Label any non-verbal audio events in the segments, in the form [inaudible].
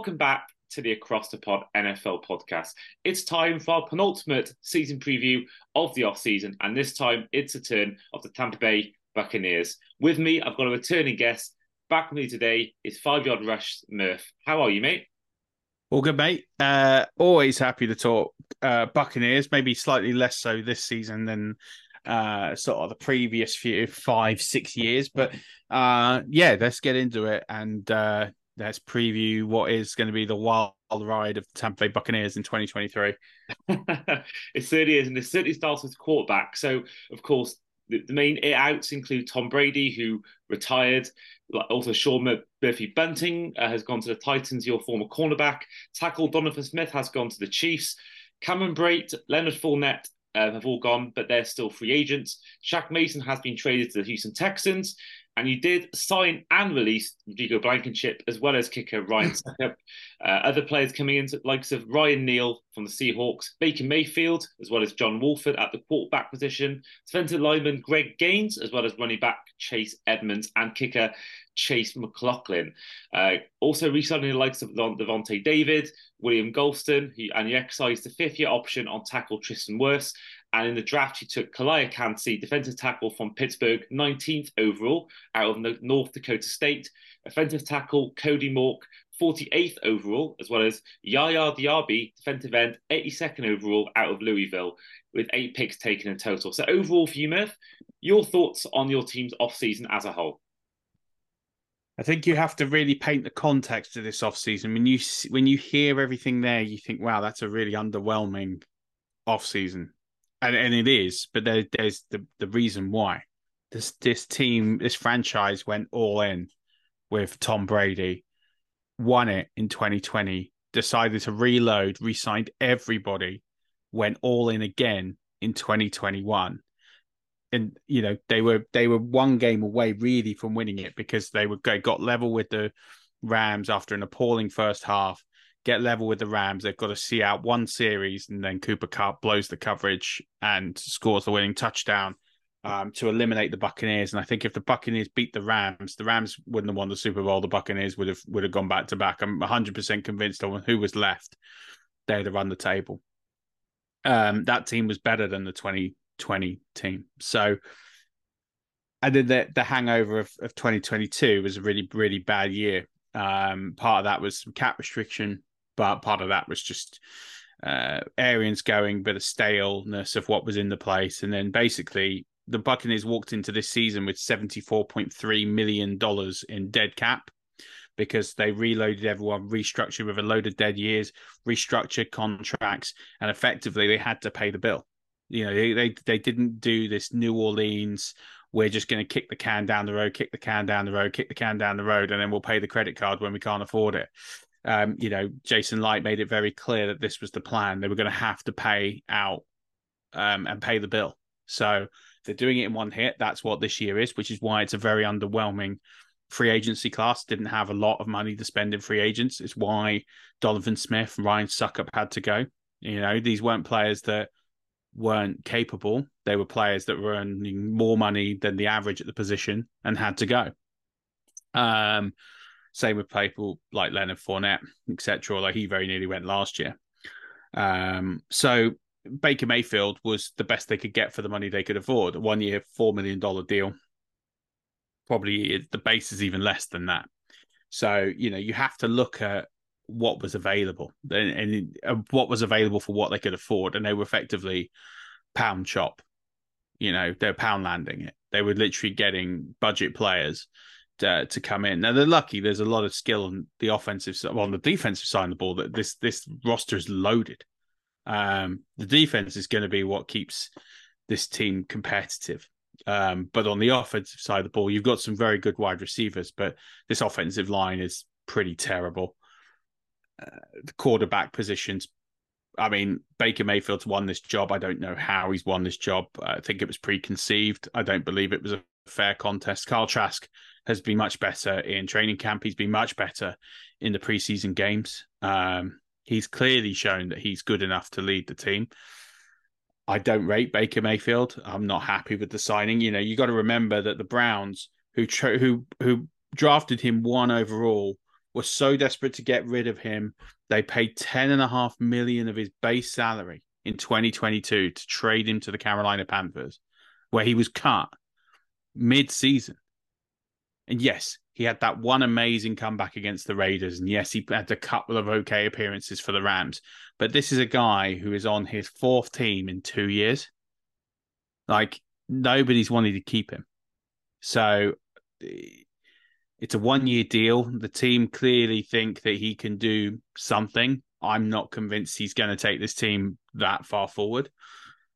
welcome back to the Across the Pod NFL podcast. It's time for our penultimate season preview of the off-season, and this time it's a turn of the Tampa Bay Buccaneers. With me, I've got a returning guest. Back with me today is Five Yard Rush Murf. How are you, mate? All good, mate. Uh, always happy to talk uh, Buccaneers. Maybe slightly less so this season than uh, sort of the previous few five, six years. But uh, yeah, let's get into it and uh, let's preview what is going to be the wild ride of the Tampa Bay Buccaneers in 2023. [laughs] it certainly is, and it certainly starts with quarterback. So, of course, the, the main outs include Tom Brady, who retired. Also, Sean Murphy Bunting uh, has gone to the Titans, your former cornerback. Tackle Donovan Smith has gone to the Chiefs. Cameron Brate, Leonard Fournette, uh, have all gone, but they're still free agents. Shaq Mason has been traded to the Houston Texans, and you did sign and release Rodrigo Blankenship as well as kicker Ryan [laughs] Succop. Uh, other players coming in, likes of Ryan Neal from the Seahawks, Baker Mayfield, as well as John Wolford at the quarterback position, defensive lineman Greg Gaines, as well as running back Chase Edmonds and kicker Chase McLaughlin. Uh, also re-signing the likes of Lavonte David, William Gholston, he, and he exercised the fifth-year option on tackle Tristan Wirfs. And in the draft, he took Calijah Kancey, defensive tackle from Pittsburgh, 19th overall out of North Dakota State. Offensive tackle Cody Mauch, 48th overall, as well as Yaya Diaby, defensive end, 82nd overall out of Louisville, with eight picks taken in total. So overall for you, Murf, your thoughts on your team's off-season as a whole? I think you have to really paint the context of this off-season. When you when you hear everything there, you think, "Wow, that's a really underwhelming off-season," and and it is. But there, there's the the reason why this this team, this franchise went all in with Tom Brady, won it in 2020, decided to reload, re-signed everybody, went all in again in 2021 and you know they were they were one game away really from winning it because they were they got level with the Rams after an appalling first half. Get level with the Rams. They've got to see out one series, and then Cooper Kupp blows the coverage and scores the winning touchdown um, to eliminate the Buccaneers. And I think if the Buccaneers beat the Rams, the Rams wouldn't have won the Super Bowl. The Buccaneers would have would have gone back to back. I'm 100 percent convinced on who was left. They'd have run the table. Um, that team was better than the 20 20 team. So, and then the the hangover of, of 2022 was a really really bad year. Um, part of that was some cap restriction, but part of that was just uh, Arians going, but a staleness of what was in the place, and then basically the Buccaneers walked into this season with 74.3 million dollars in dead cap because they reloaded everyone, restructured with a load of dead years, restructured contracts, and effectively they had to pay the bill. You know, they they, they didn't do this New Orleans. We're just going to kick the can down the road, kick the can down the road, kick the can down the road, and then we'll pay the credit card when we can't afford it. Um, you know, Jason Licht made it very clear that this was the plan. They were going to have to pay out um, and pay the bill. So they're doing it in one hit. That's what this year is, which is why it's a very underwhelming free agency class. Didn't have a lot of money to spend in free agents. It's why Donovan Smith and Ryan Succop had to go. You know, these weren't players that weren't capable. They were players that were earning more money than the average at the position and had to go. Um, same with people like Leonard Fournette, etc. Although he very nearly went last year. Um, so Baker Mayfield was the best they could get for the money they could afford. One year, $4 million deal. Probably the base is even less than that. So, you know, you have to look at what was available and, and what was available for what they could afford, and they were effectively pound chop. You know, they're pound landing it. They were literally getting budget players to, to come in. Now they're lucky. There's a lot of skill on the offensive side, well, on the defensive side of the ball. That this this roster is loaded. Um, the defense is going to be what keeps this team competitive. Um, but on the offensive side of the ball, you've got some very good wide receivers, but this offensive line is pretty terrible the quarterback positions. I mean, Baker Mayfield's won this job. I don't know how he's won this job. I think it was preconceived. I don't believe it was a fair contest. Kyle Trask has been much better in training camp. He's been much better in the preseason games. Um, he's clearly shown that he's good enough to lead the team. I don't rate Baker Mayfield. I'm not happy with the signing. You know, you got to remember that the Browns, who who who drafted him one overall were so desperate to get rid of him, they paid ten and a half million of his base salary in 2022 to trade him to the Carolina Panthers, where he was cut mid-season. And yes, he had that one amazing comeback against the Raiders, and yes, he had a couple of okay appearances for the Rams. But this is a guy who is on his fourth team in two years. Like nobody's wanted to keep him. So it's a one year deal. The team clearly think that he can do something. I'm not convinced he's going to take this team that far forward.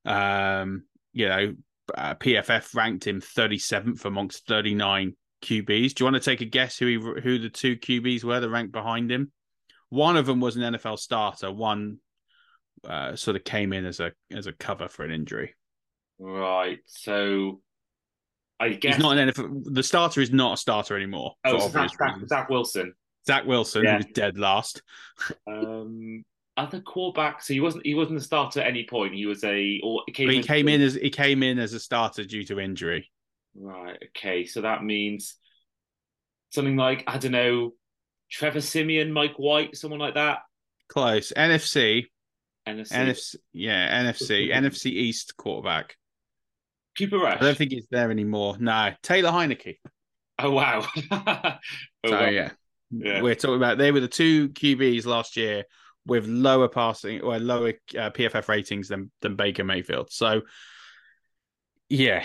Um, you know, uh, PFF ranked him 37th amongst 39 QBs. Do you want to take a guess who he, who the two QBs were that ranked behind him? One of them was an NFL starter. One uh, sort of came in as a as a cover for an injury. Right. So I guess he's not an NFL. The starter is not a starter anymore. Oh, so Zach, Zach, Zach, Wilson. Zach Wilson, yeah. who was dead last. [laughs] um, other quarterback. So he wasn't. He wasn't a starter at any point. He was a. Or he came, he in, came in as he came in as a starter due to injury. Right. Okay. So that means something like I don't know, Trevor Siemian, Mike White, someone like that. Close. NFC. NFC. NFC. Yeah. NFC. [laughs] NFC East quarterback. Cooper Rush. I don't think he's there anymore. No, Taylor Heinicke. Oh wow. [laughs] oh, so wow. Yeah. yeah, we're talking about they were the two QBs last year with lower passing or lower uh, PFF ratings than than Baker Mayfield. So yeah,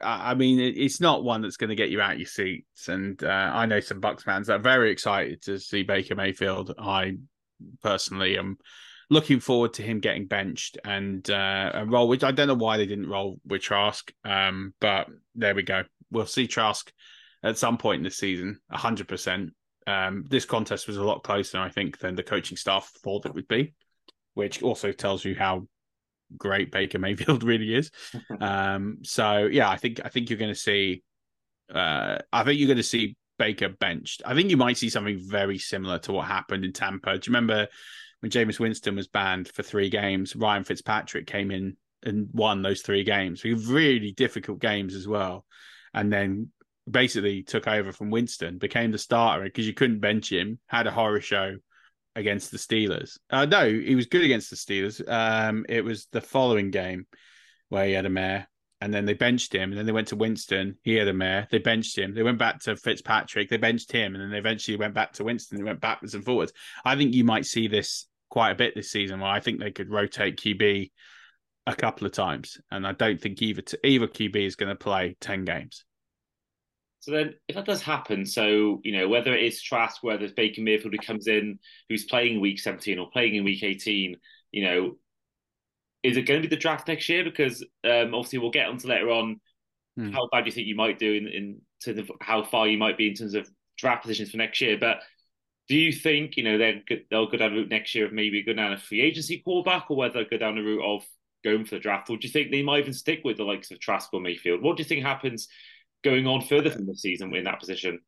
I mean, it's not one that's going to get you out your seats. And uh, I know some Bucs fans that are very excited to see Baker Mayfield. I personally am looking forward to him getting benched and uh, a roll, which I don't know why they didn't roll with Trask. Um, but there we go. We'll see Trask at some point in the season, 100%. Um, this contest was a lot closer, I think, than the coaching staff thought it would be, which also tells you how great Baker Mayfield [laughs] really is. [laughs] um, so yeah, I think I think you're going to see. Uh, I think you're going to see Baker benched. I think you might see something very similar to what happened in Tampa. Do you remember when Jameis Winston was banned for three games? Ryan Fitzpatrick came in and won those three games. Really difficult games as well, and then basically took over from Winston, became the starter because you couldn't bench him. Had a horror show against the Steelers. Uh, no, he was good against the Steelers. Um, it was the following game where he had a mare, and then they benched him, and then they went to Winston. He had a mare. They benched him. They went back to Fitzpatrick. They benched him, and then they eventually went back to Winston. They went backwards and forwards. I think you might see this quite a bit this season, where I think they could rotate QB a couple of times, and I don't think either either QB is going to play ten games. So then, if that does happen, so you know whether it is Trask, whether it's Baker Mayfield who comes in, who's playing week seventeen or playing in week eighteen, you know, is it going to be the draft next year? Because um, obviously we'll get onto later on hmm. how bad you think you might do in, in terms of how far you might be in terms of draft positions for next year. But do you think you know they're they'll go down the route next year of maybe go down a free agency quarterback, or whether they go down the route of going for the draft, or do you think they might even stick with the likes of Trask or Mayfield? What do you think happens? Going on further from the season in that position.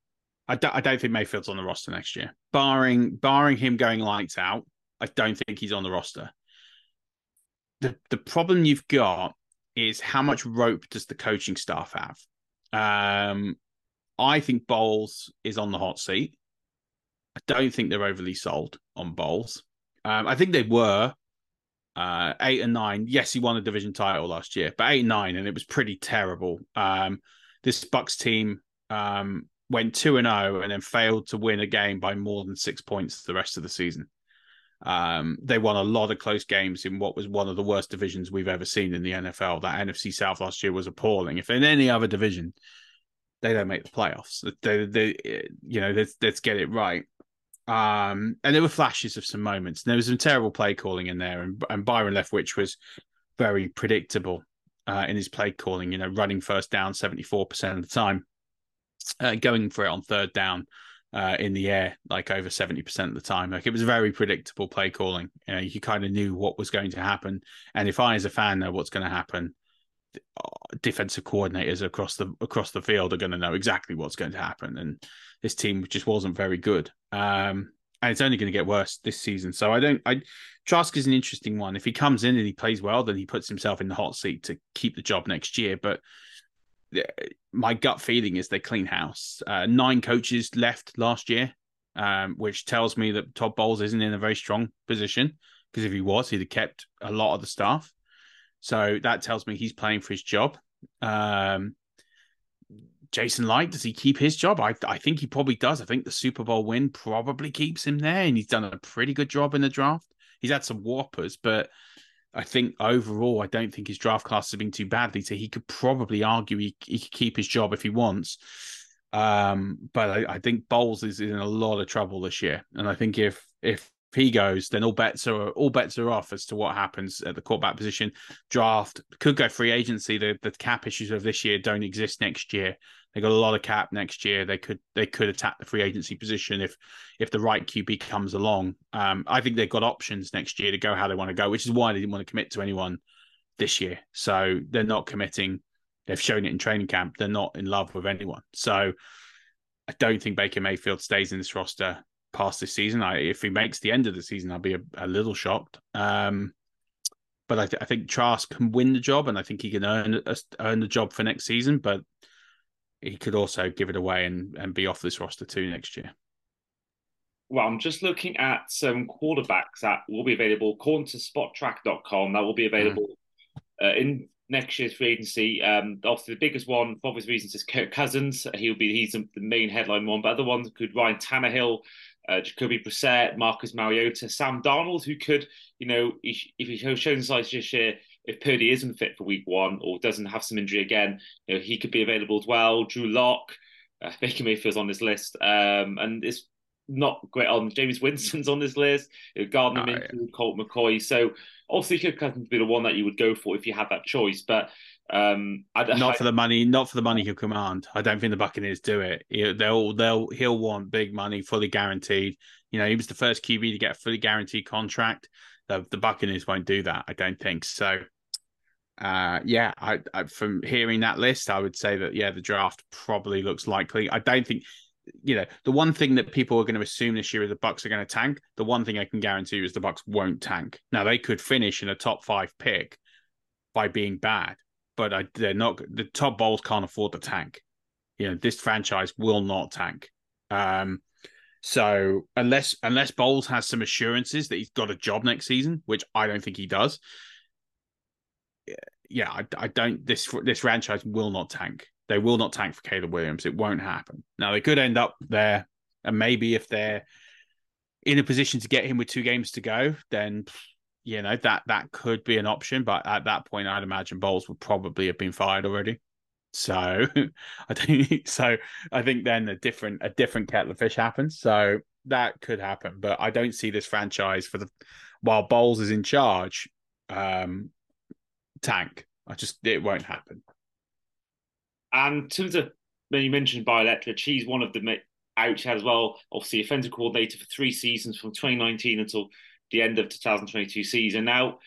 I don't, I don't think Mayfield's on the roster next year. Barring barring him going lights out, I don't think he's on the roster. The the problem you've got is how much rope does the coaching staff have? Um, I think Bowles is on the hot seat. I don't think they're overly sold on Bowles. Um, I think they were uh, eight and nine. Yes, he won a division title last year, but eight and nine, and it was pretty terrible. Um, this Bucs team um, went two and zero, oh and then failed to win a game by more than six points the rest of the season. Um, they won a lot of close games in what was one of the worst divisions we've ever seen in the NFL. That NFC South last year was appalling. If in any other division, they don't make the playoffs. They, they you know, let's, let's get it right. Um, and there were flashes of some moments. And there was some terrible play calling in there, and, and Byron Leftwich was very predictable uh, in his play calling, you know, running first down 74% of the time, uh, going for it on third down uh, in the air, like over 70% of the time. Like it was very predictable play calling. You know, you kind of knew what was going to happen. And if I, as a fan, know what's going to happen, uh, defensive coordinators across the across the field are going to know exactly what's going to happen. And this team just wasn't very good. Um, and it's only going to get worse this season. So I don't. I Trask is an interesting one. If he comes in and he plays well, then he puts himself in the hot seat to keep the job next year. But my gut feeling is they clean house. Uh, nine coaches left last year. um, which tells me that Todd Bowles isn't in a very strong position because if he was, he'd have kept a lot of the staff. So that tells me he's playing for his job. Um, Jason Licht, does he keep his job? I, I think he probably does. I think the Super Bowl win probably keeps him there, and he's done a pretty good job in the draft. He's had some whoppers, but I think overall, I don't think his draft class has been too badly. So he could probably argue he, he could keep his job if he wants. Um, but I, I think Bowles is in a lot of trouble this year, and I think if if he goes, then all bets are all bets are off as to what happens at the quarterback position. Draft could go free agency. The the cap issues of this year don't exist next year. They got a lot of cap next year. They could they could attack the free agency position if if the right QB comes along. Um, I think they've got options next year to go how they want to go, which is why they didn't want to commit to anyone this year. So they're not committing. They've shown it in training camp. They're not in love with anyone. So I don't think Baker Mayfield stays in this roster past this season. I, if he makes the end of the season, I'll be a, a little shocked. Um, but I, th- I, think Trask can win the job, and I think he can earn earn the job for next season. But he could also give it away and, and be off this roster too next year. Well, I'm just looking at some quarterbacks that will be available. According to Spotrac.com, that will be available mm. uh, in next year's free agency. Um, obviously, the biggest one, for obvious reasons, is Kirk Cousins. He'll be he's the main headline one, but other ones could Ryan Tannehill, uh, Jacoby Brissett, Marcus Mariota, Sam Darnold, who could, you know, if, if he shown signs this year, if Purdy isn't fit for week one or doesn't have some injury again, you know, he could be available as well. Drew Lock, uh, [laughs] Baker Mayfield's on this list. Um, and it's not great on Jameis Winston's on this list. You know, Gardner oh, Minshew, yeah. Colt McCoy. So obviously Kirk Cousins be the one that you would go for if you had that choice. But um, I, not I, for the money, not for the money he'll command. I don't think the Buccaneers do it. They'll they'll he'll want big money, fully guaranteed. You know, he was the first QB to get a fully guaranteed contract. The, the Buccaneers won't do that. I don't think so. Uh, yeah, I, I, from hearing that list, I would say that yeah, the draft probably looks likely. I don't think you know the one thing that people are going to assume this year is the Bucs are going to tank. The one thing I can guarantee you is the Bucs won't tank. Now they could finish in a top five pick by being bad, but I, they're not. The top bowls can't afford the tank. You know, this franchise will not tank. Um, so unless unless Bowles has some assurances that he's got a job next season, which I don't think he does, yeah, I, I don't. This this franchise will not tank. They will not tank for Caleb Williams. It won't happen. Now they could end up there, and maybe if they're in a position to get him with two games to go, then you know that that could be an option. But at that point, I'd imagine Bowles would probably have been fired already. So [laughs] I think [laughs] so. I think then a different a different kettle of fish happens. So that could happen, but I don't see this franchise for the while Bowles is in charge. Um, tank. I just it won't happen. And in terms of when you mentioned Byron Leftwich, he's one of the out as well. Obviously, offensive coordinator for three seasons from 2019 until the end of 2022 season. Now,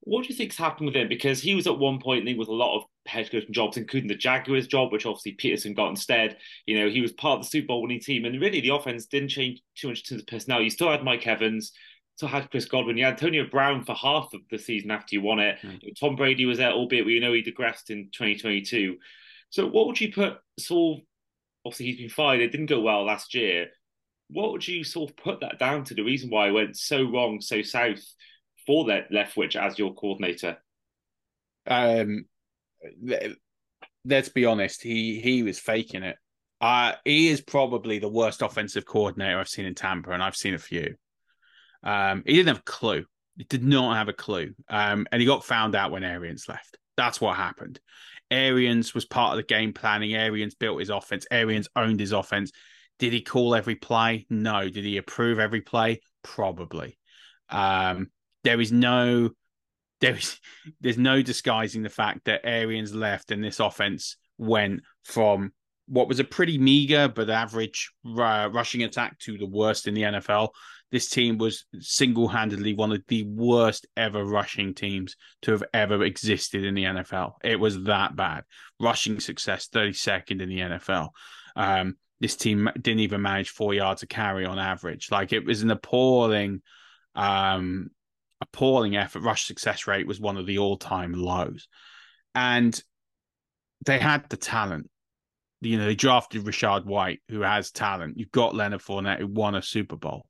what do you think's happened with him? Because he was at one point linked with a lot of head coaching jobs, including the Jaguars job, which obviously Pederson got instead. You know, he was part of the Super Bowl winning team, and really the offense didn't change too much to the personnel. You still had Mike Evans, still had Chris Godwin. You had Antonio Brown for half of the season after you won it. Mm. Tom Brady was there, albeit we know he digressed in 2022. So, what would you put Saul? Obviously, he's been fired. It didn't go well last year. What would you sort of put that down to? The reason why it went so wrong, so south for that Leftwich as your coordinator? Um, let's be honest. He he was faking it. Uh, he is probably the worst offensive coordinator I've seen in Tampa, and I've seen a few. Um, he didn't have a clue. He did not have a clue. Um, and he got found out when Arians left. That's what happened. Arians was part of the game planning. Arians built his offense. Arians owned his offense. Did he call every play? No. Did he approve every play? Probably. Um, there is no there is [laughs] there's no disguising the fact that Arians left and this offense went from what was a pretty meager but average uh, rushing attack to the worst in the NFL this team was single handedly one of the worst ever rushing teams to have ever existed in the NFL. It was that bad. Rushing success, 32nd in the NFL. Um, this team didn't even manage four yards of carry on average. Like it was an appalling, um, appalling effort. Rush success rate was one of the all time lows. And they had the talent. You know, they drafted Rachaad White, who has talent. You've got Leonard Fournette, who won a Super Bowl.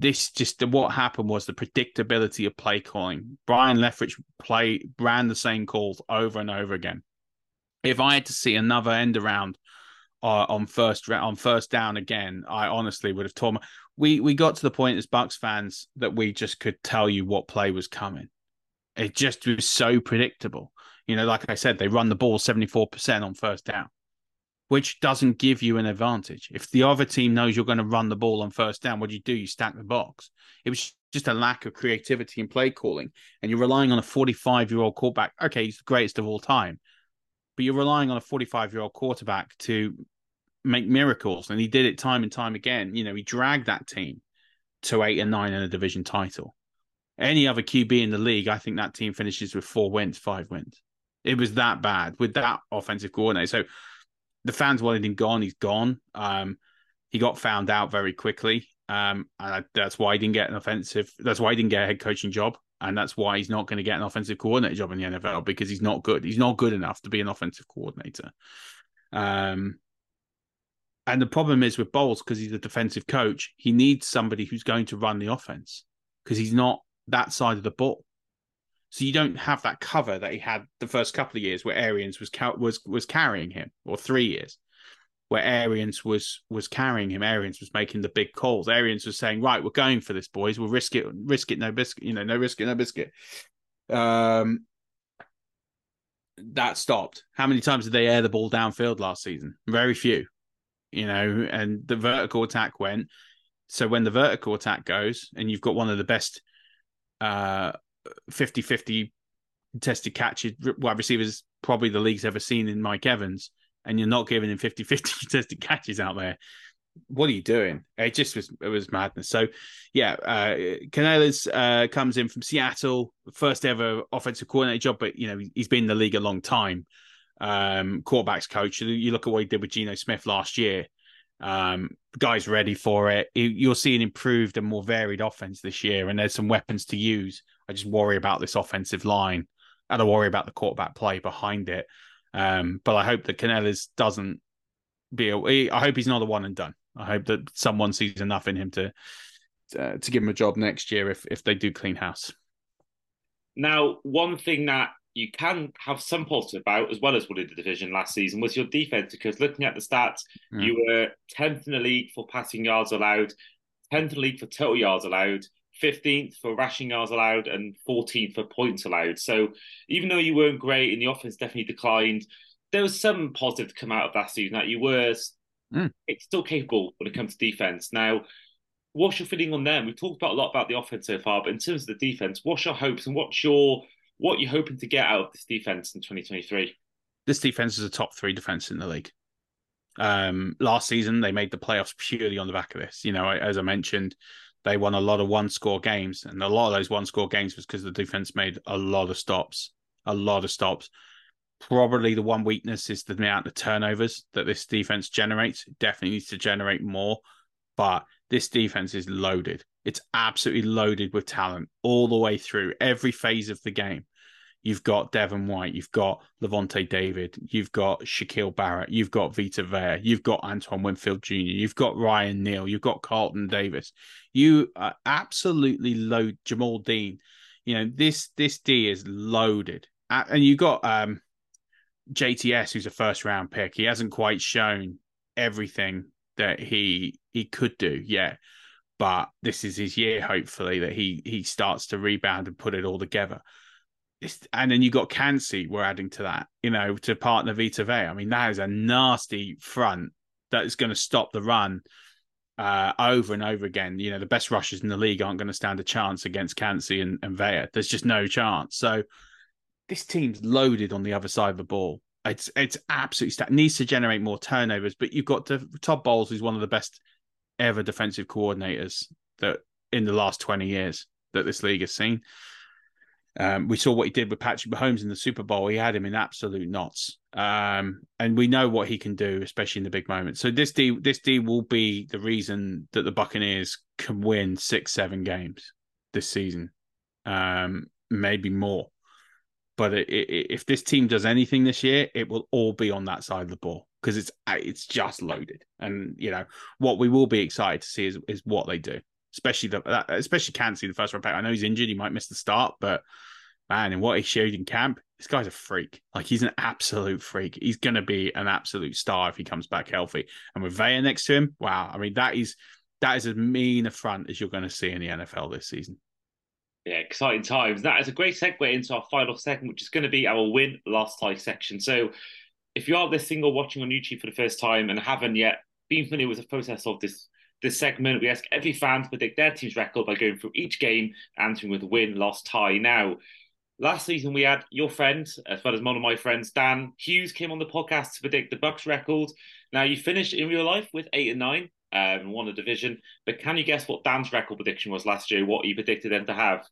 This just what happened was the predictability of play calling. Byron Leftwich play ran the same calls over and over again. If I had to see another end around uh, on first on first down again, I honestly would have torn. My... We we got to the point as Bucs fans that we just could tell you what play was coming. It just was so predictable. You know, like I said, they run the ball seventy four percent on first down which doesn't give you an advantage. If the other team knows you're going to run the ball on first down, what do you do? You stack the box. It was just a lack of creativity in play calling, and you're relying on a 45 year old quarterback. Okay, he's the greatest of all time, but you're relying on a 45 year old quarterback to make miracles, and he did it time and time again. You know, he dragged that team to eight and nine in a division title. Any other QB in the league, I think that team finishes with four wins, five wins. It was that bad with that offensive coordinator. So the fans wanted him gone. He's gone. Um, he got found out very quickly, um, and that's why he didn't get an offensive. That's why he didn't get a head coaching job, and that's why he's not going to get an offensive coordinator job in the NFL because he's not good. He's not good enough to be an offensive coordinator. Um, and the problem is with Bowles because he's a defensive coach. He needs somebody who's going to run the offense because he's not that side of the ball. So you don't have that cover that he had the first couple of years where Arians was was was carrying him, or three years where Arians was was carrying him. Arians was making the big calls. Arians was saying, "Right, we're going for this, boys. We'll risk it, risk it, no biscuit. You know, no risk it, no biscuit." Um, that stopped. How many times did they air the ball downfield last season? Very few. You know, and the vertical attack went. So when the vertical attack goes, and you've got one of the best uh, 50 50 tested catches wide receivers probably the league's ever seen in Mike Evans, and you're not giving him 50 50 tested catches out there. What are you doing? It just was it was madness. So yeah, uh Canales uh comes in from Seattle, first ever offensive coordinator job, but you know, he's been in the league a long time. Um quarterbacks coach. You look at what he did with Geno Smith last year. Um, guy's ready for it. You'll see an improved and more varied offense this year, and there's some weapons to use. I just worry about this offensive line, and I worry about the quarterback play behind it. Um, but I hope that Canales doesn't be. A, I hope he's not a one and done. I hope that someone sees enough in him to uh, to give him a job next year if if they do clean house. Now, one thing that you can have some positive about, as well as winning the division last season, was your defense. Because looking at the stats, mm. you were 10th in the league for passing yards allowed, 10th in the league for total yards allowed, 15th for rushing yards allowed, and 14th for points allowed. So even though you weren't great and the offense definitely declined, there was some positive to come out of that season that you were mm. it's still capable when it comes to defense. Now, what's your feeling on them? We've talked about a lot about the offense so far, but in terms of the defense, what's your hopes and what's your what you're hoping to get out of this defense in 2023? This defense is a top three defense in the league. Um, last season, they made the playoffs purely on the back of this. You know, as I mentioned, they won a lot of one score games, and a lot of those one score games was because the defense made a lot of stops, a lot of stops. Probably the one weakness is the amount of turnovers that this defense generates. It definitely needs to generate more, but this defense is loaded. It's absolutely loaded with talent all the way through every phase of the game. You've got Devin White, you've got Lavonte David, you've got Shaquille Barrett, you've got Vita Vea, you've got Antoine Winfield Jr., you've got Ryan Neal, you've got Carlton Davis. You are absolutely load Jamel Dean. You know, this this D is loaded. And you got um JTS, who's a first round pick. He hasn't quite shown everything that he he could do yet but this is his year, hopefully, that he he starts to rebound and put it all together. It's, and then you got Kancey, we're adding to that, you know, to partner Vita Vea. I mean, that is a nasty front that is going to stop the run uh, over and over again. You know, the best rushers in the league aren't going to stand a chance against Kancey and, and Vea. There's just no chance. So this team's loaded on the other side of the ball. It's it's absolutely stacked. Needs to generate more turnovers, but you've got to, Todd Bowles, who's one of the best ever defensive coordinators that in the last 20 years that this league has seen. Um, we saw what he did with Patrick Mahomes in the Super Bowl. He had him in absolute knots, um, and we know what he can do, especially in the big moments. So this D, this D will be the reason that the Buccaneers can win six, seven games this season, um, maybe more. but it, it, if this team does anything this year, it will all be on that side of the ball because it's it's just loaded. And you know what we will be excited to see is is what they do, especially the especially Kancey the first round pick. I know he's injured; he might miss the start, but man, and what he showed in camp, this guy's a freak. Like he's an absolute freak. He's going to be an absolute star if he comes back healthy. And with Vea next to him, wow! I mean, that is that is as mean a front as you're going to see in the NFL this season. Yeah, exciting times. That is a great segue into our final segment, which is going to be our win last tie section. So, if you are listening or watching on YouTube for the first time and haven't yet been familiar with the process of this this segment, we ask every fan to predict their team's record by going through each game, answering with win, loss, tie. Now, last season we had your friend, as well as one of my friends, Dan Hughes, came on the podcast to predict the Bucs record. Now you finished in real life with eight and nine, um, won a division. But can you guess what Dan's record prediction was last year? What he predicted them to have?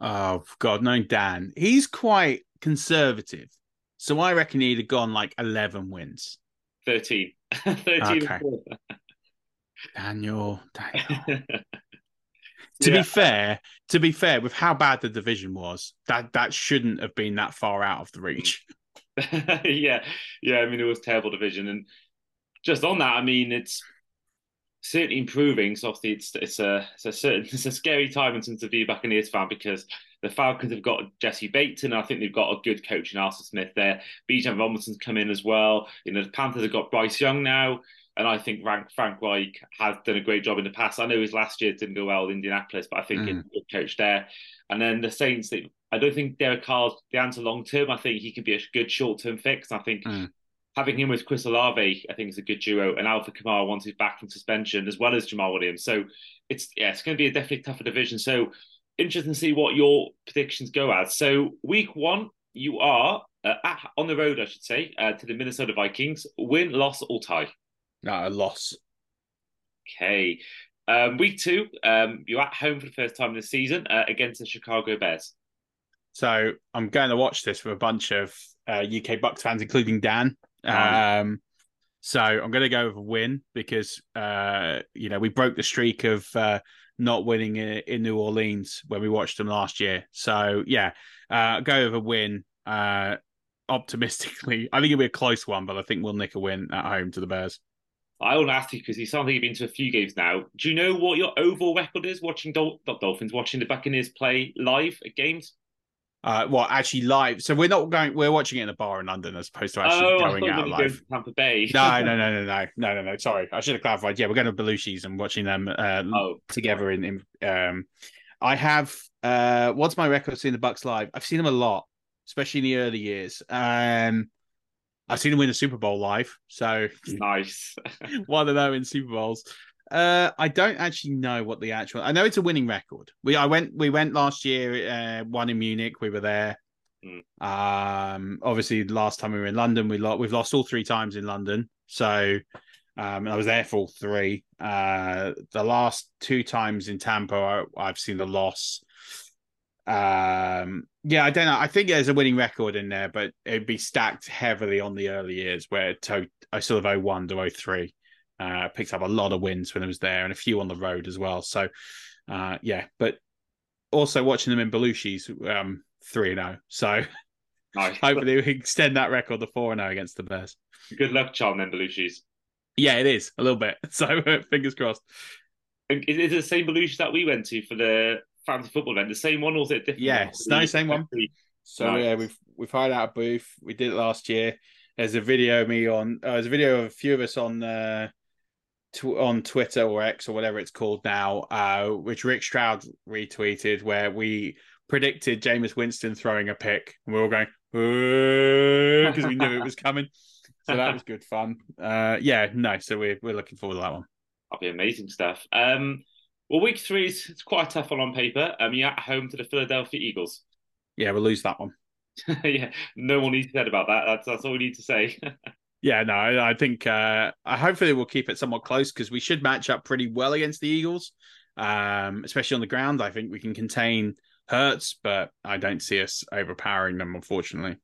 Oh God, knowing Dan, he's quite conservative. So I reckon he'd have gone like eleven wins. Thirteen. [laughs] Thirteen. Okay. Daniel, Daniel. [laughs] to yeah. be fair, to be fair, with how bad the division was, that that shouldn't have been that far out of the reach. [laughs] yeah, yeah. I mean, it was terrible division, and just on that, I mean, it's certainly improving. So obviously, it's it's a it's a certain [laughs] it's a scary time in terms of being Buccaneers fan because the Falcons have got Jessie Bates, and I think they've got a good coach in Arthur Smith there. Bijan Robinson's come in as well. You know, the Panthers have got Bryce Young now. And I think Frank, Frank Reich has done a great job in the past. I know his last year didn't go well in Indianapolis, but I think mm. he's a good coach there. And then the Saints, I don't think Derek Carr's the answer long term. I think he could be a good short term fix. I think mm having him with Chris Olave, I think is a good duo, and Alvin Kamara wants his back from suspension, as well as Jamaal Williams. So it's yeah, it's going to be a definitely tougher division. So interesting to see what your predictions go as. So week one, you are uh, at, on the road, I should say, uh, to the Minnesota Vikings. Win, loss, or tie? No, a loss. Okay. Um, week two, um, you're at home for the first time this season uh, against the Chicago Bears. So I'm going to watch this with a bunch of uh, UK Bucs fans, including Dan. Um, so I'm going to go with a win because uh, you know we broke the streak of uh, not winning in, in, New Orleans when we watched them last year. So yeah, uh, go with a win. Uh, optimistically, [laughs] I think it'll be a close one, but I think we'll nick a win at home to the Bears. I want to ask you because you sound like you've been to a few games now. Do you know what your overall record is watching Dol- Dolphins, watching the Buccaneers play live at games? Uh, well, actually live. So we're not going. We're watching it in a bar in London as opposed to actually oh, going out live. Tampa Bay. no, [laughs] no, no, no, no, no, no, no. Sorry, I should have clarified. Yeah, we're going to Belushi's and watching them uh, oh, together in. in um, I have. Uh, what's my record seeing the Bucs live? I've seen them a lot, especially in the early years. Um, I've seen him win a Super Bowl live. So nice. one of them in Super Bowls. Uh, I don't actually know what the actual. I know it's a winning record. We I went we went last year, uh, one in Munich. We were there. Mm. Um, obviously, last time we were in London, we lost. We've lost all three times in London. So, um, I was there for all three. Uh, the last two times in Tampa, I, have seen the loss. Um, yeah, I don't know. I think there's a winning record in there, but it'd be stacked heavily on the early years where to, I sort of 01 to 03. Uh, picked up a lot of wins when I was there and a few on the road as well. So, uh, yeah, but also watching them in Belushi's um, 3 0. So, nice. [laughs] hopefully we extend that record to 4 0 against the Bears. Good luck, Charles and Belushi's. Yeah, it is a little bit. [laughs] So, fingers crossed. Is it the same Belushi that we went to for the fantasy football event? The same one, or was it different? Yes, no, same one. So nice. yeah, we've we've hired out a booth. We did it last year. There's a video of me on. Uh, there's a video of a few of us on uh, tw- on Twitter or X or whatever it's called now, uh, which Rick Stroud retweeted, where we predicted Jameis Winston throwing a pick, and we are all going because we knew it was [laughs] coming. So that was good fun. Uh, yeah, no, so we're we're looking forward to that one. That'll be amazing stuff. Um, well, week three is it's quite a tough one on paper. Um, you're at home to the Philadelphia Eagles. Yeah, we'll lose that one. [laughs] yeah, no one needs to say about that. That's that's all we need to say. [laughs] Yeah, no, I think uh, hopefully we'll keep it somewhat close because we should match up pretty well against the Eagles, um, especially on the ground. I think we can contain Hurts, but I don't see us overpowering them, unfortunately.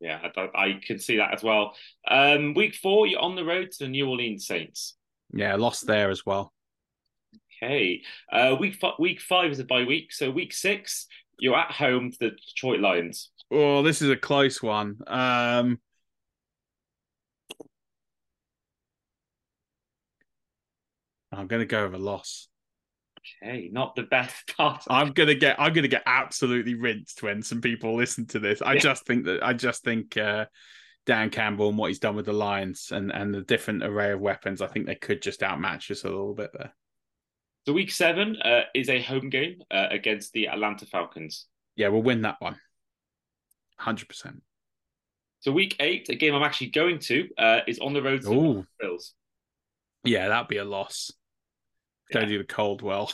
Yeah, I, I can see that as well. Um, week four, you're on the road to the New Orleans Saints. Yeah, lost there as well. Okay, uh, week f- week five is a bye week, so week six, you're at home to the Detroit Lions. Oh, this is a close one. Um, I'm going to go with a loss. Okay, not the best [laughs] start. I'm gonna get I'm gonna get absolutely rinsed when some people listen to this. I Yeah. just think that I just think uh, Dan Campbell and what he's done with the Lions and and the different array of weapons, I think they could just outmatch us a little bit there. So week seven uh, is a home game uh, against the Atlanta Falcons. Yeah, we'll win that one. Hundred percent. So week eight, a game I'm actually going to, uh, is on the road to the Oh, Bills. yeah, that'd be a loss. Go Yeah. do the cold well.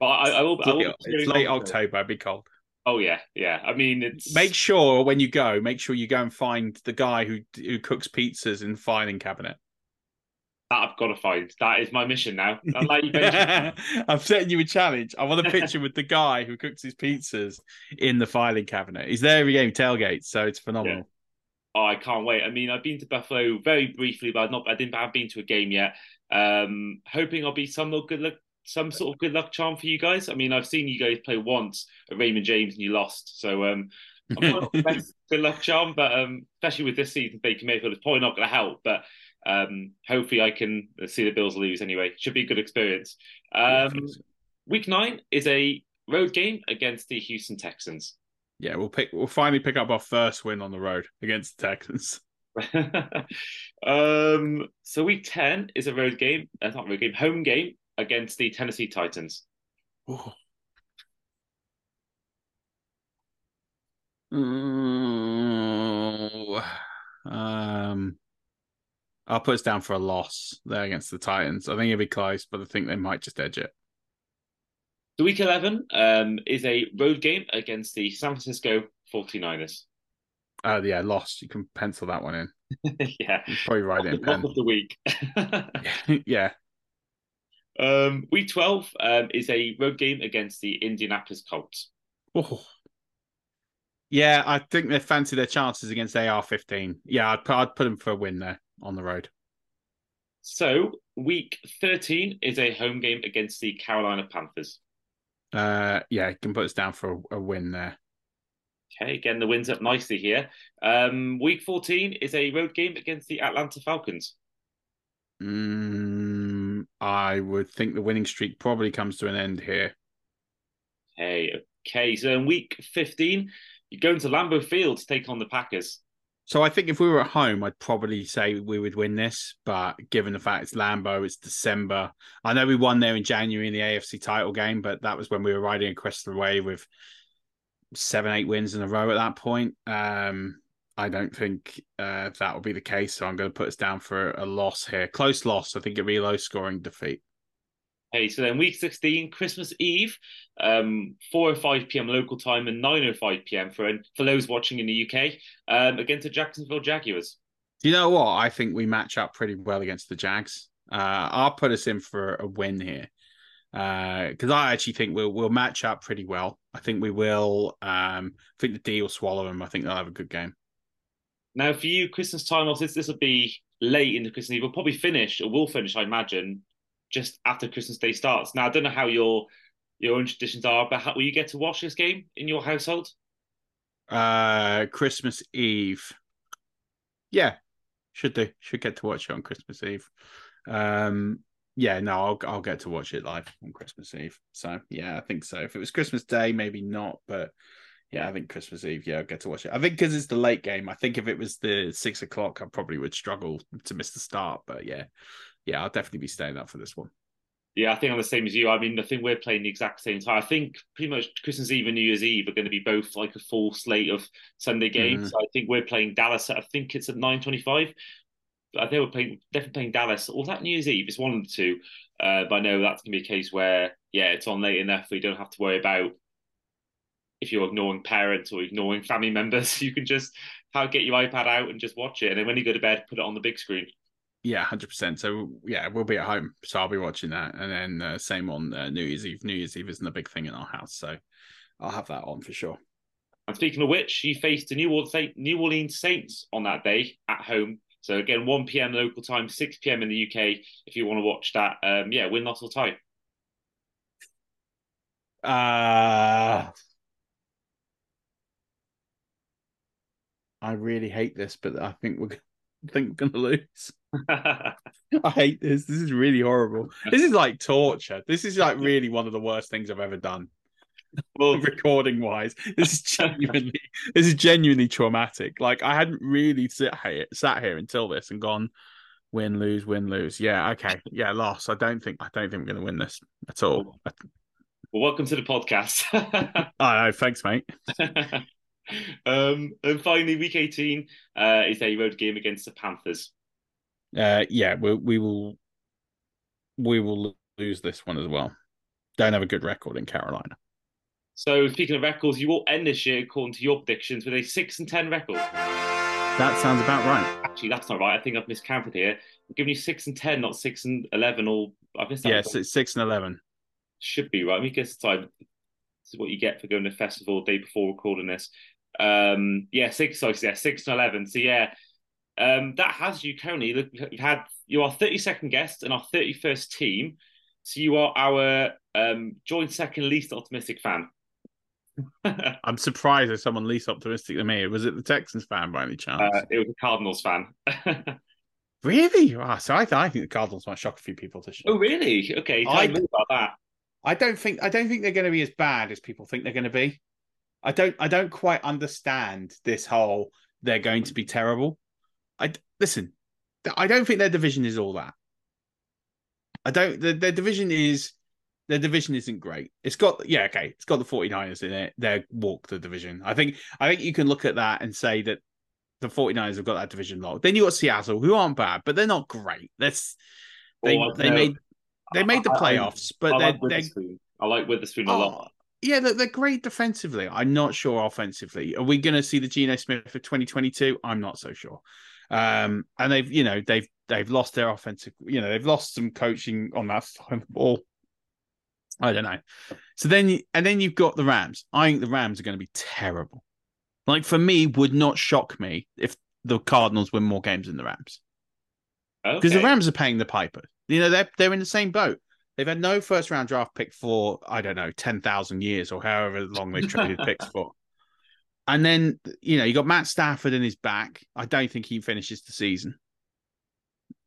But I, I will. I will be it's late October. It'd be cold. Oh yeah, yeah. I mean, it's Make sure when you go, make sure you go and find the guy who who cooks pizzas in the filing cabinet. That I've got to find. That is my mission now. [laughs] Like [laughs] I'm setting you a challenge. I want a picture with the guy who cooks his pizzas in the filing cabinet. He's there every game, tailgate, so it's phenomenal. oh, I can't wait. I mean, I've been to Buffalo very briefly, but I've not. I didn't. I've been to a game yet. Um, hoping I'll be some good luck, some sort of good luck charm for you guys. I mean, I've seen you guys play once at Raymond James and you lost, so um, I'm not the [laughs] best good luck charm, but um, especially with this season, Baker Mayfield is probably not going to help. But um, hopefully, I can see the Bills lose anyway. Should be a good experience. Um, week nine is a road game against the Houston Texans. Yeah, we'll pick. We'll finally pick up our first win on the road against the Texans. [laughs] um, so week ten is a road game. That's not a road game. Home game against the Tennessee Titans. Oh. Mm, um, I'll put us down for a loss there against the Titans. I think it'll be close, but I think they might just edge it. The week eleven um, is a road game against the San Francisco 49ers. Uh, yeah, lost. You can pencil that one in. [laughs] yeah, probably write it in pen. of the week. [laughs] yeah, um, week twelve um, is a road game against the Indianapolis Colts. Oh. Yeah, I think they fancy their chances against AR-15. Yeah, I'd put, I'd put them for a win there on the road. So week thirteen is a home game against the Carolina Panthers. Uh, yeah, you can put us down for a, a win there. Okay, again the wins up nicely here. Um, week fourteen is a road game against the Atlanta Falcons. Mm, I would think the winning streak probably comes to an end here. Okay, okay. So in week fifteen, you're going to Lambeau Field to take on the Packers. So I think if we were at home, I'd probably say we would win this. But given the fact it's Lambeau, it's December. I know we won there in January in the AFC title game, but that was when we were riding across the wave with seven, eight wins in a row at that point. Um, I don't think uh, that will be the case. So I'm going to put us down for a loss here. Close loss. I think it'll be a low scoring defeat. Okay, so then week 16, Christmas Eve, um, 4 or 5 p.m. local time and 9 or 5 p.m. for for those watching in the UK um, against the Jacksonville Jaguars. You know what? I think we match up pretty well against the Jags. Uh, I'll put us in for a win here because I actually think we'll we'll match up pretty well. I think we will. Um, I think the D will swallow them. I think they'll have a good game. Now, for you, Christmas time off, this, this will be late into Christmas Eve. We'll probably finish, or will finish, I imagine, just after Christmas Day starts. Now, I don't know how your your own traditions are, but how, will you get to watch this game in your household? Uh, Christmas Eve. Yeah, should do. Should get to watch it on Christmas Eve. Um, yeah, no, I'll I'll get to watch it live on Christmas Eve. So yeah, I think so. If it was Christmas Day, maybe not, but yeah, I think Christmas Eve. Yeah, I'll get to watch it. I think because it's the late game. I think if it was the six o'clock, I probably would struggle to miss the start. But yeah, yeah, I'll definitely be staying up for this one. Yeah, I think I'm the same as you. I mean, I think we're playing the exact same time. I think pretty much Christmas Eve and New Year's Eve are going to be both like a full slate of Sunday games. Mhm. So I think we're playing Dallas. At, I think it's at nine twenty-five. I think we're playing definitely playing Dallas. Or that New Year's Eve. It's one of the two. Uh, but I know that's going to be a case where yeah, it's on late enough. We don't have to worry about if you're ignoring parents or ignoring family members. [laughs] You can just how get your iPad out and just watch it, and then when you go to bed, put it on the big screen. Yeah, hundred percent. So yeah, we'll be at home, so I'll be watching that, and then uh, same on uh, New Year's Eve. New Year's Eve isn't a big thing in our house, so I'll have that on for sure. And speaking of which, you faced the New Orleans, Saint, New Orleans Saints on that day at home. So again, 1 p.m. local time, 6 p.m. in the UK. If you want to watch that, um, yeah, win, loss or tie. Uh I really hate this, but I think we're I think we're gonna lose. [laughs] [laughs] I hate this. This is really horrible. This is like torture. This is like really one of the worst things I've ever done. [laughs] Well, recording wise, this is genuinely this is genuinely traumatic. Like I hadn't really sit here sat here until this and gone win lose win lose. Yeah, okay, yeah, loss. I don't think I don't think we're going to win this at all. Well, welcome to the podcast. I know. Thanks, mate. [laughs] um, and finally, week 18 uh, is a road game against the Panthers. Uh, yeah, we, we will we will lose this one as well. Don't have a good record in Carolina. So speaking of records, you will end this year according to your predictions with a six and ten record. That sounds about right. Actually, that's not right. I think I've miscounted here. I'm giving you six and ten, not six and eleven. Or I've missed. Yes, yeah, it's six and eleven. Should be right. Let me guess. Sorry, this is what you get for going to festival day before recording this. Um, yeah, six. Sorry, yeah, six and eleven. So yeah, um, that has you currently. Look, you've had you are thirty second guest and our thirty first team. So you are our um, joint second least optimistic fan. [laughs] I'm surprised there's someone least optimistic than me. Was it the Texans fan by any chance? Uh, it was a Cardinals fan. [laughs] really? Oh, so I, I think the Cardinals might shock a few people this year. Oh, really? Okay, I about that. I don't think I don't think they're going to be as bad as people think they're going to be. I don't I don't quite understand this whole they're going to be terrible. I listen. I don't think their division is all that. I don't. The, their division is their division isn't great. It's got yeah, okay, it's got the 49ers in it. They're walk the division. I think I think you can look at that and say that the 49ers have got that division locked. Then you got Seattle, who aren't bad, but they're not great. That's they oh, they made they made the playoffs, I, I, but I like they're, they're I like Witherspoon a oh, lot. Yeah, they're, they're great defensively. I'm not sure offensively. Are we going to see the Geno Smith for 2022? I'm not so sure. Um, and they've, you know, they've they've lost their offensive, you know, they've lost some coaching on that side of the ball. I don't know. So then, and then you've got the Rams. I think the Rams are going to be terrible. Like for me, would not shock me if the Cardinals win more games than the Rams. Because okay. the Rams are paying the piper. You know, they're they're in the same boat. They've had no first round draft pick for I don't know ten thousand years or however long they've traded [laughs] picks for. And then you know you got Matt Stafford in his back. I don't think he finishes the season.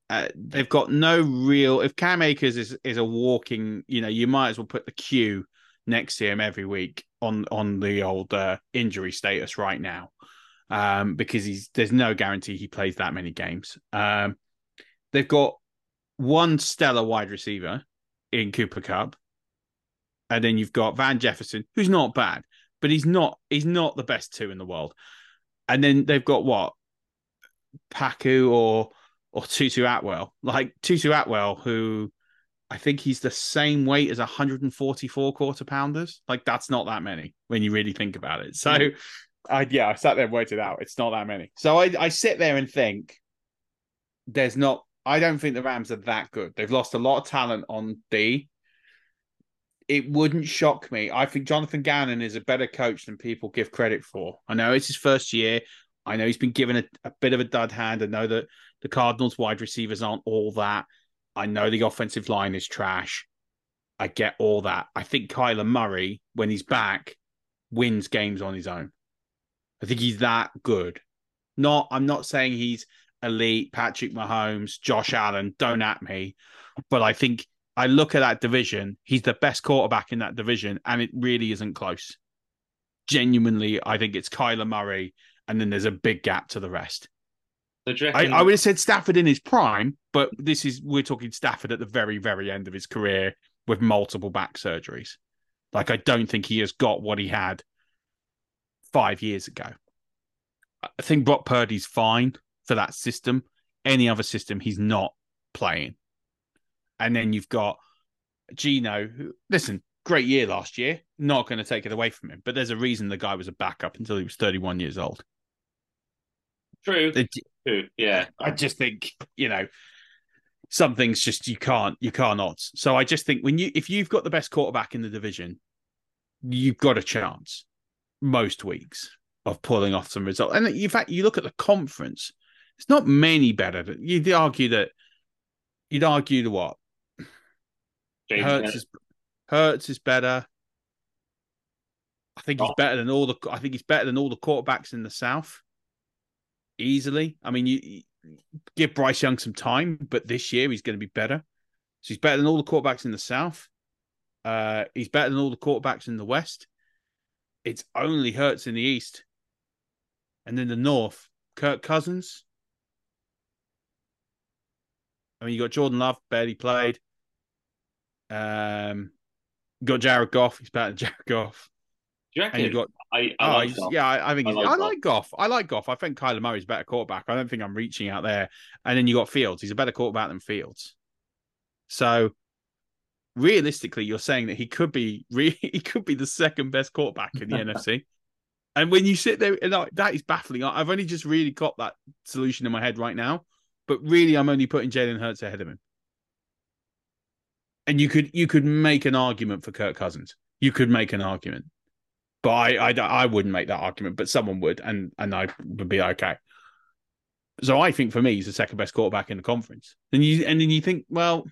Uh, they've got no real. If Cam Akers is is a walking, you know, you might as well put the Q next to him every week on on the old uh, injury status right now, um, because he's there's no guarantee he plays that many games. Um, they've got one stellar wide receiver in Cooper Kupp. and then you've got Van Jefferson, who's not bad, but he's not he's not the best two in the world. And then they've got what Paku or or Tutu Atwell, like Tutu Atwell, who I think he's the same weight as 144 quarter pounders. Like that's not that many when you really think about it. So, mm-hmm. I yeah, I sat there and worked it out. It's not that many. So I I sit there and think there's not. I don't think the Rams are that good. They've lost a lot of talent on D. It wouldn't shock me. I think Jonathan Gannon is a better coach than people give credit for. I know it's his first year. I know he's been given a, a bit of a dud hand. I know that the Cardinals wide receivers aren't all that. I know the offensive line is trash. I get all that. I think Kyler Murray, when he's back, wins games on his own. I think he's that good. Not, I'm not saying he's elite, Patrick Mahomes, Josh Allen, don't at me. But I think I look at that division, he's the best quarterback in that division, and it really isn't close. Genuinely, I think it's Kyler Murray and then there's a big gap to the rest. So reckon... I, I, would have said Stafford in his prime, but this is we're talking Stafford at the very, very end of his career with multiple back surgeries. Like I don't think he has got what he had five years ago. I think Brock Purdy's fine for that system. Any other system, he's not playing. And then you've got Geno, who listen, great year last year. Not going to take it away from him, but there's a reason the guy was a backup until he was 31 years old. True. True. Yeah. I just think, you know, some things just you can't you cannot. So I just think when you if you've got the best quarterback in the division, you've got a chance most weeks of pulling off some result. And in fact, you look at the conference, it's not many better. You'd argue that you'd argue the what? James Hurts is Hurts is better. I think he's oh. better than all the I think he's better than all the quarterbacks in the South. easily. I mean, you, you give Bryce Young some time, but this year he's going to be better. So he's better than all the quarterbacks in the South. Uh, he's better than all the quarterbacks in the West. It's only Hurts in the East. And then the North, Kirk Cousins. I mean, you got Jordan Love, barely played. Um, you got Jared Goff. He's better than [laughs] Jared Goff. Do you reckon? And you got I, I oh, like Goff. yeah, I, I think I like I Goff. like Goff. I like Goff. I think Kyler Murray's a better quarterback. I don't think I'm reaching out there. And then you got Fields. He's a better quarterback than Fields. So realistically, you're saying that he could be [laughs] re- he could be the second best quarterback in the [laughs] NFC. And when you sit there, and like, that is baffling. I've only just really got that solution in my head right now, but really, I'm only putting Jalen Hurts ahead of him. And you could you could make an argument for Kirk Cousins. You could make an argument, but I I, I wouldn't make that argument. But someone would, and and I would be okay. So I think for me, he's the second best quarterback in the conference. And you and then you think, well,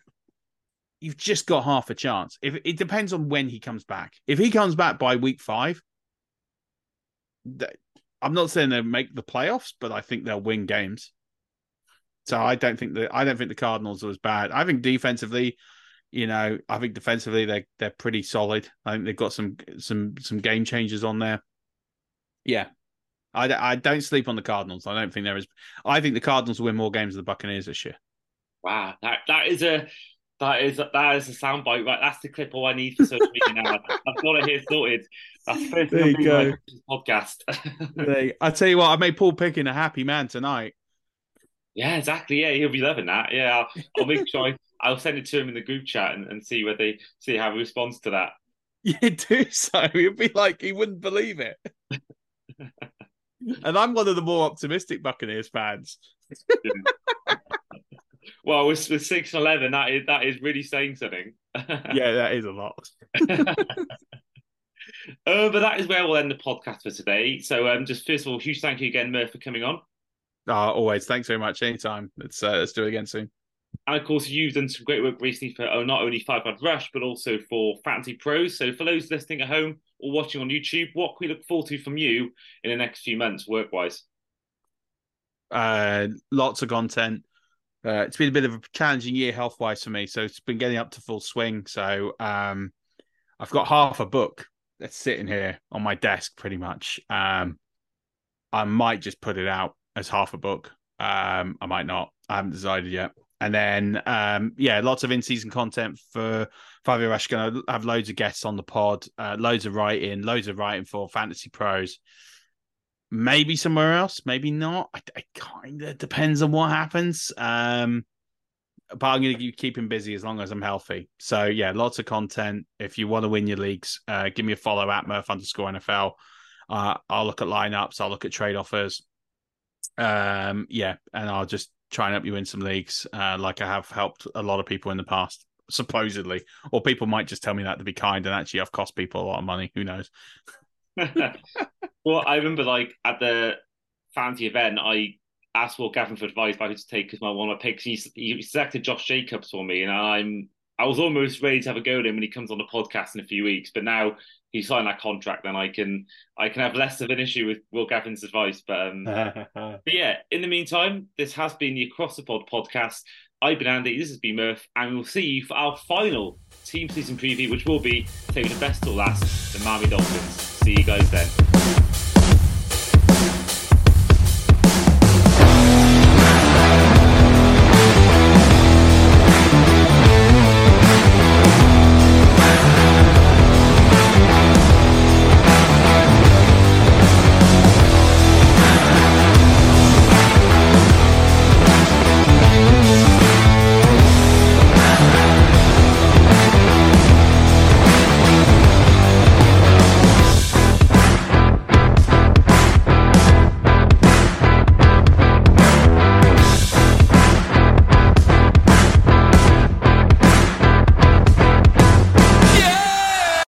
you've just got half a chance. If it depends on when he comes back. If he comes back by week five, I'm not saying they'll make the playoffs, but I think they'll win games. So I don't think that I don't think the Cardinals are as bad. I think defensively, you know, I think defensively they're they're pretty solid. I think they've got some some some game changers on there. Yeah. I, I don't sleep on the Cardinals. I don't think there is. I think the Cardinals will win more games than the Buccaneers this year. Wow, that that is a that is that is a soundbite. Right, that's the clip all I need for social media now. I've got it here sorted. That's the first [laughs] There you I'm go. doing on this podcast. I tell you what, I made Paul Picking a happy man tonight. Yeah, exactly. Yeah, he'll be loving that. Yeah, I'll, I'll make sure I, I'll send it to him in the group chat and, and see whether they see how he responds to that. You do so. He'd be like, he wouldn't believe it. and I'm one of the more optimistic Buccaneers fans. [laughs] Well, with, with six and eleven, that is that is really saying something. [laughs] Yeah, that is a lot. [laughs] Uh, but that is where we'll end the podcast for today. So, um, just first of all, huge thank you again, Murf, for coming on. Uh, always. Thanks very much. Anytime. Let's uh, let's do it again soon. And of course, you've done some great work recently for oh, not only Five Yard Rush, but also for Fantasy Pros. So, for those listening at home or watching on YouTube, what can we look forward to from you in the next few months, work wise? Uh, lots of content. Uh, it's been a bit of a challenging year health wise for me, so it's been getting up to full swing. So um, I've got half a book that's sitting here on my desk, pretty much. Um, I might just put it out as half a book. Um, I might not. I haven't decided yet. And then, um, yeah, lots of in-season content for Five Yard Rush. Going to have loads of guests on the pod, uh, loads of writing, loads of writing for Fantasy Pros maybe somewhere else, maybe not. It kind of depends on what happens. Um, but I'm going to keep him busy as long as I'm healthy. So yeah, lots of content. If you want to win your leagues, uh, give me a follow at Murf underscore NFL. Uh, I'll look at lineups. I'll look at trade offers. Um, yeah, and I'll just try and help you win some leagues, uh, like I have helped a lot of people in the past, supposedly. Or people might just tell me that to be kind, and actually I've cost people a lot of money. Who knows? [laughs] well, I remember like at the fancy event, I asked Will Gavin for advice about who to take because my one of my picks. He, he selected Josh Jacobs for me, and I'm I was almost ready to have a go at him when he comes on the podcast in a few weeks. But now he signed that contract, then I can I can have less of an issue with Will Gavin's advice. But, um, [laughs] but yeah, in the meantime, this has been the Across the Pod podcast. I've been Andy. This has been Murf, and we'll see you for our final team season preview, which will be taking the best till last, the Miami Dolphins. See you guys then.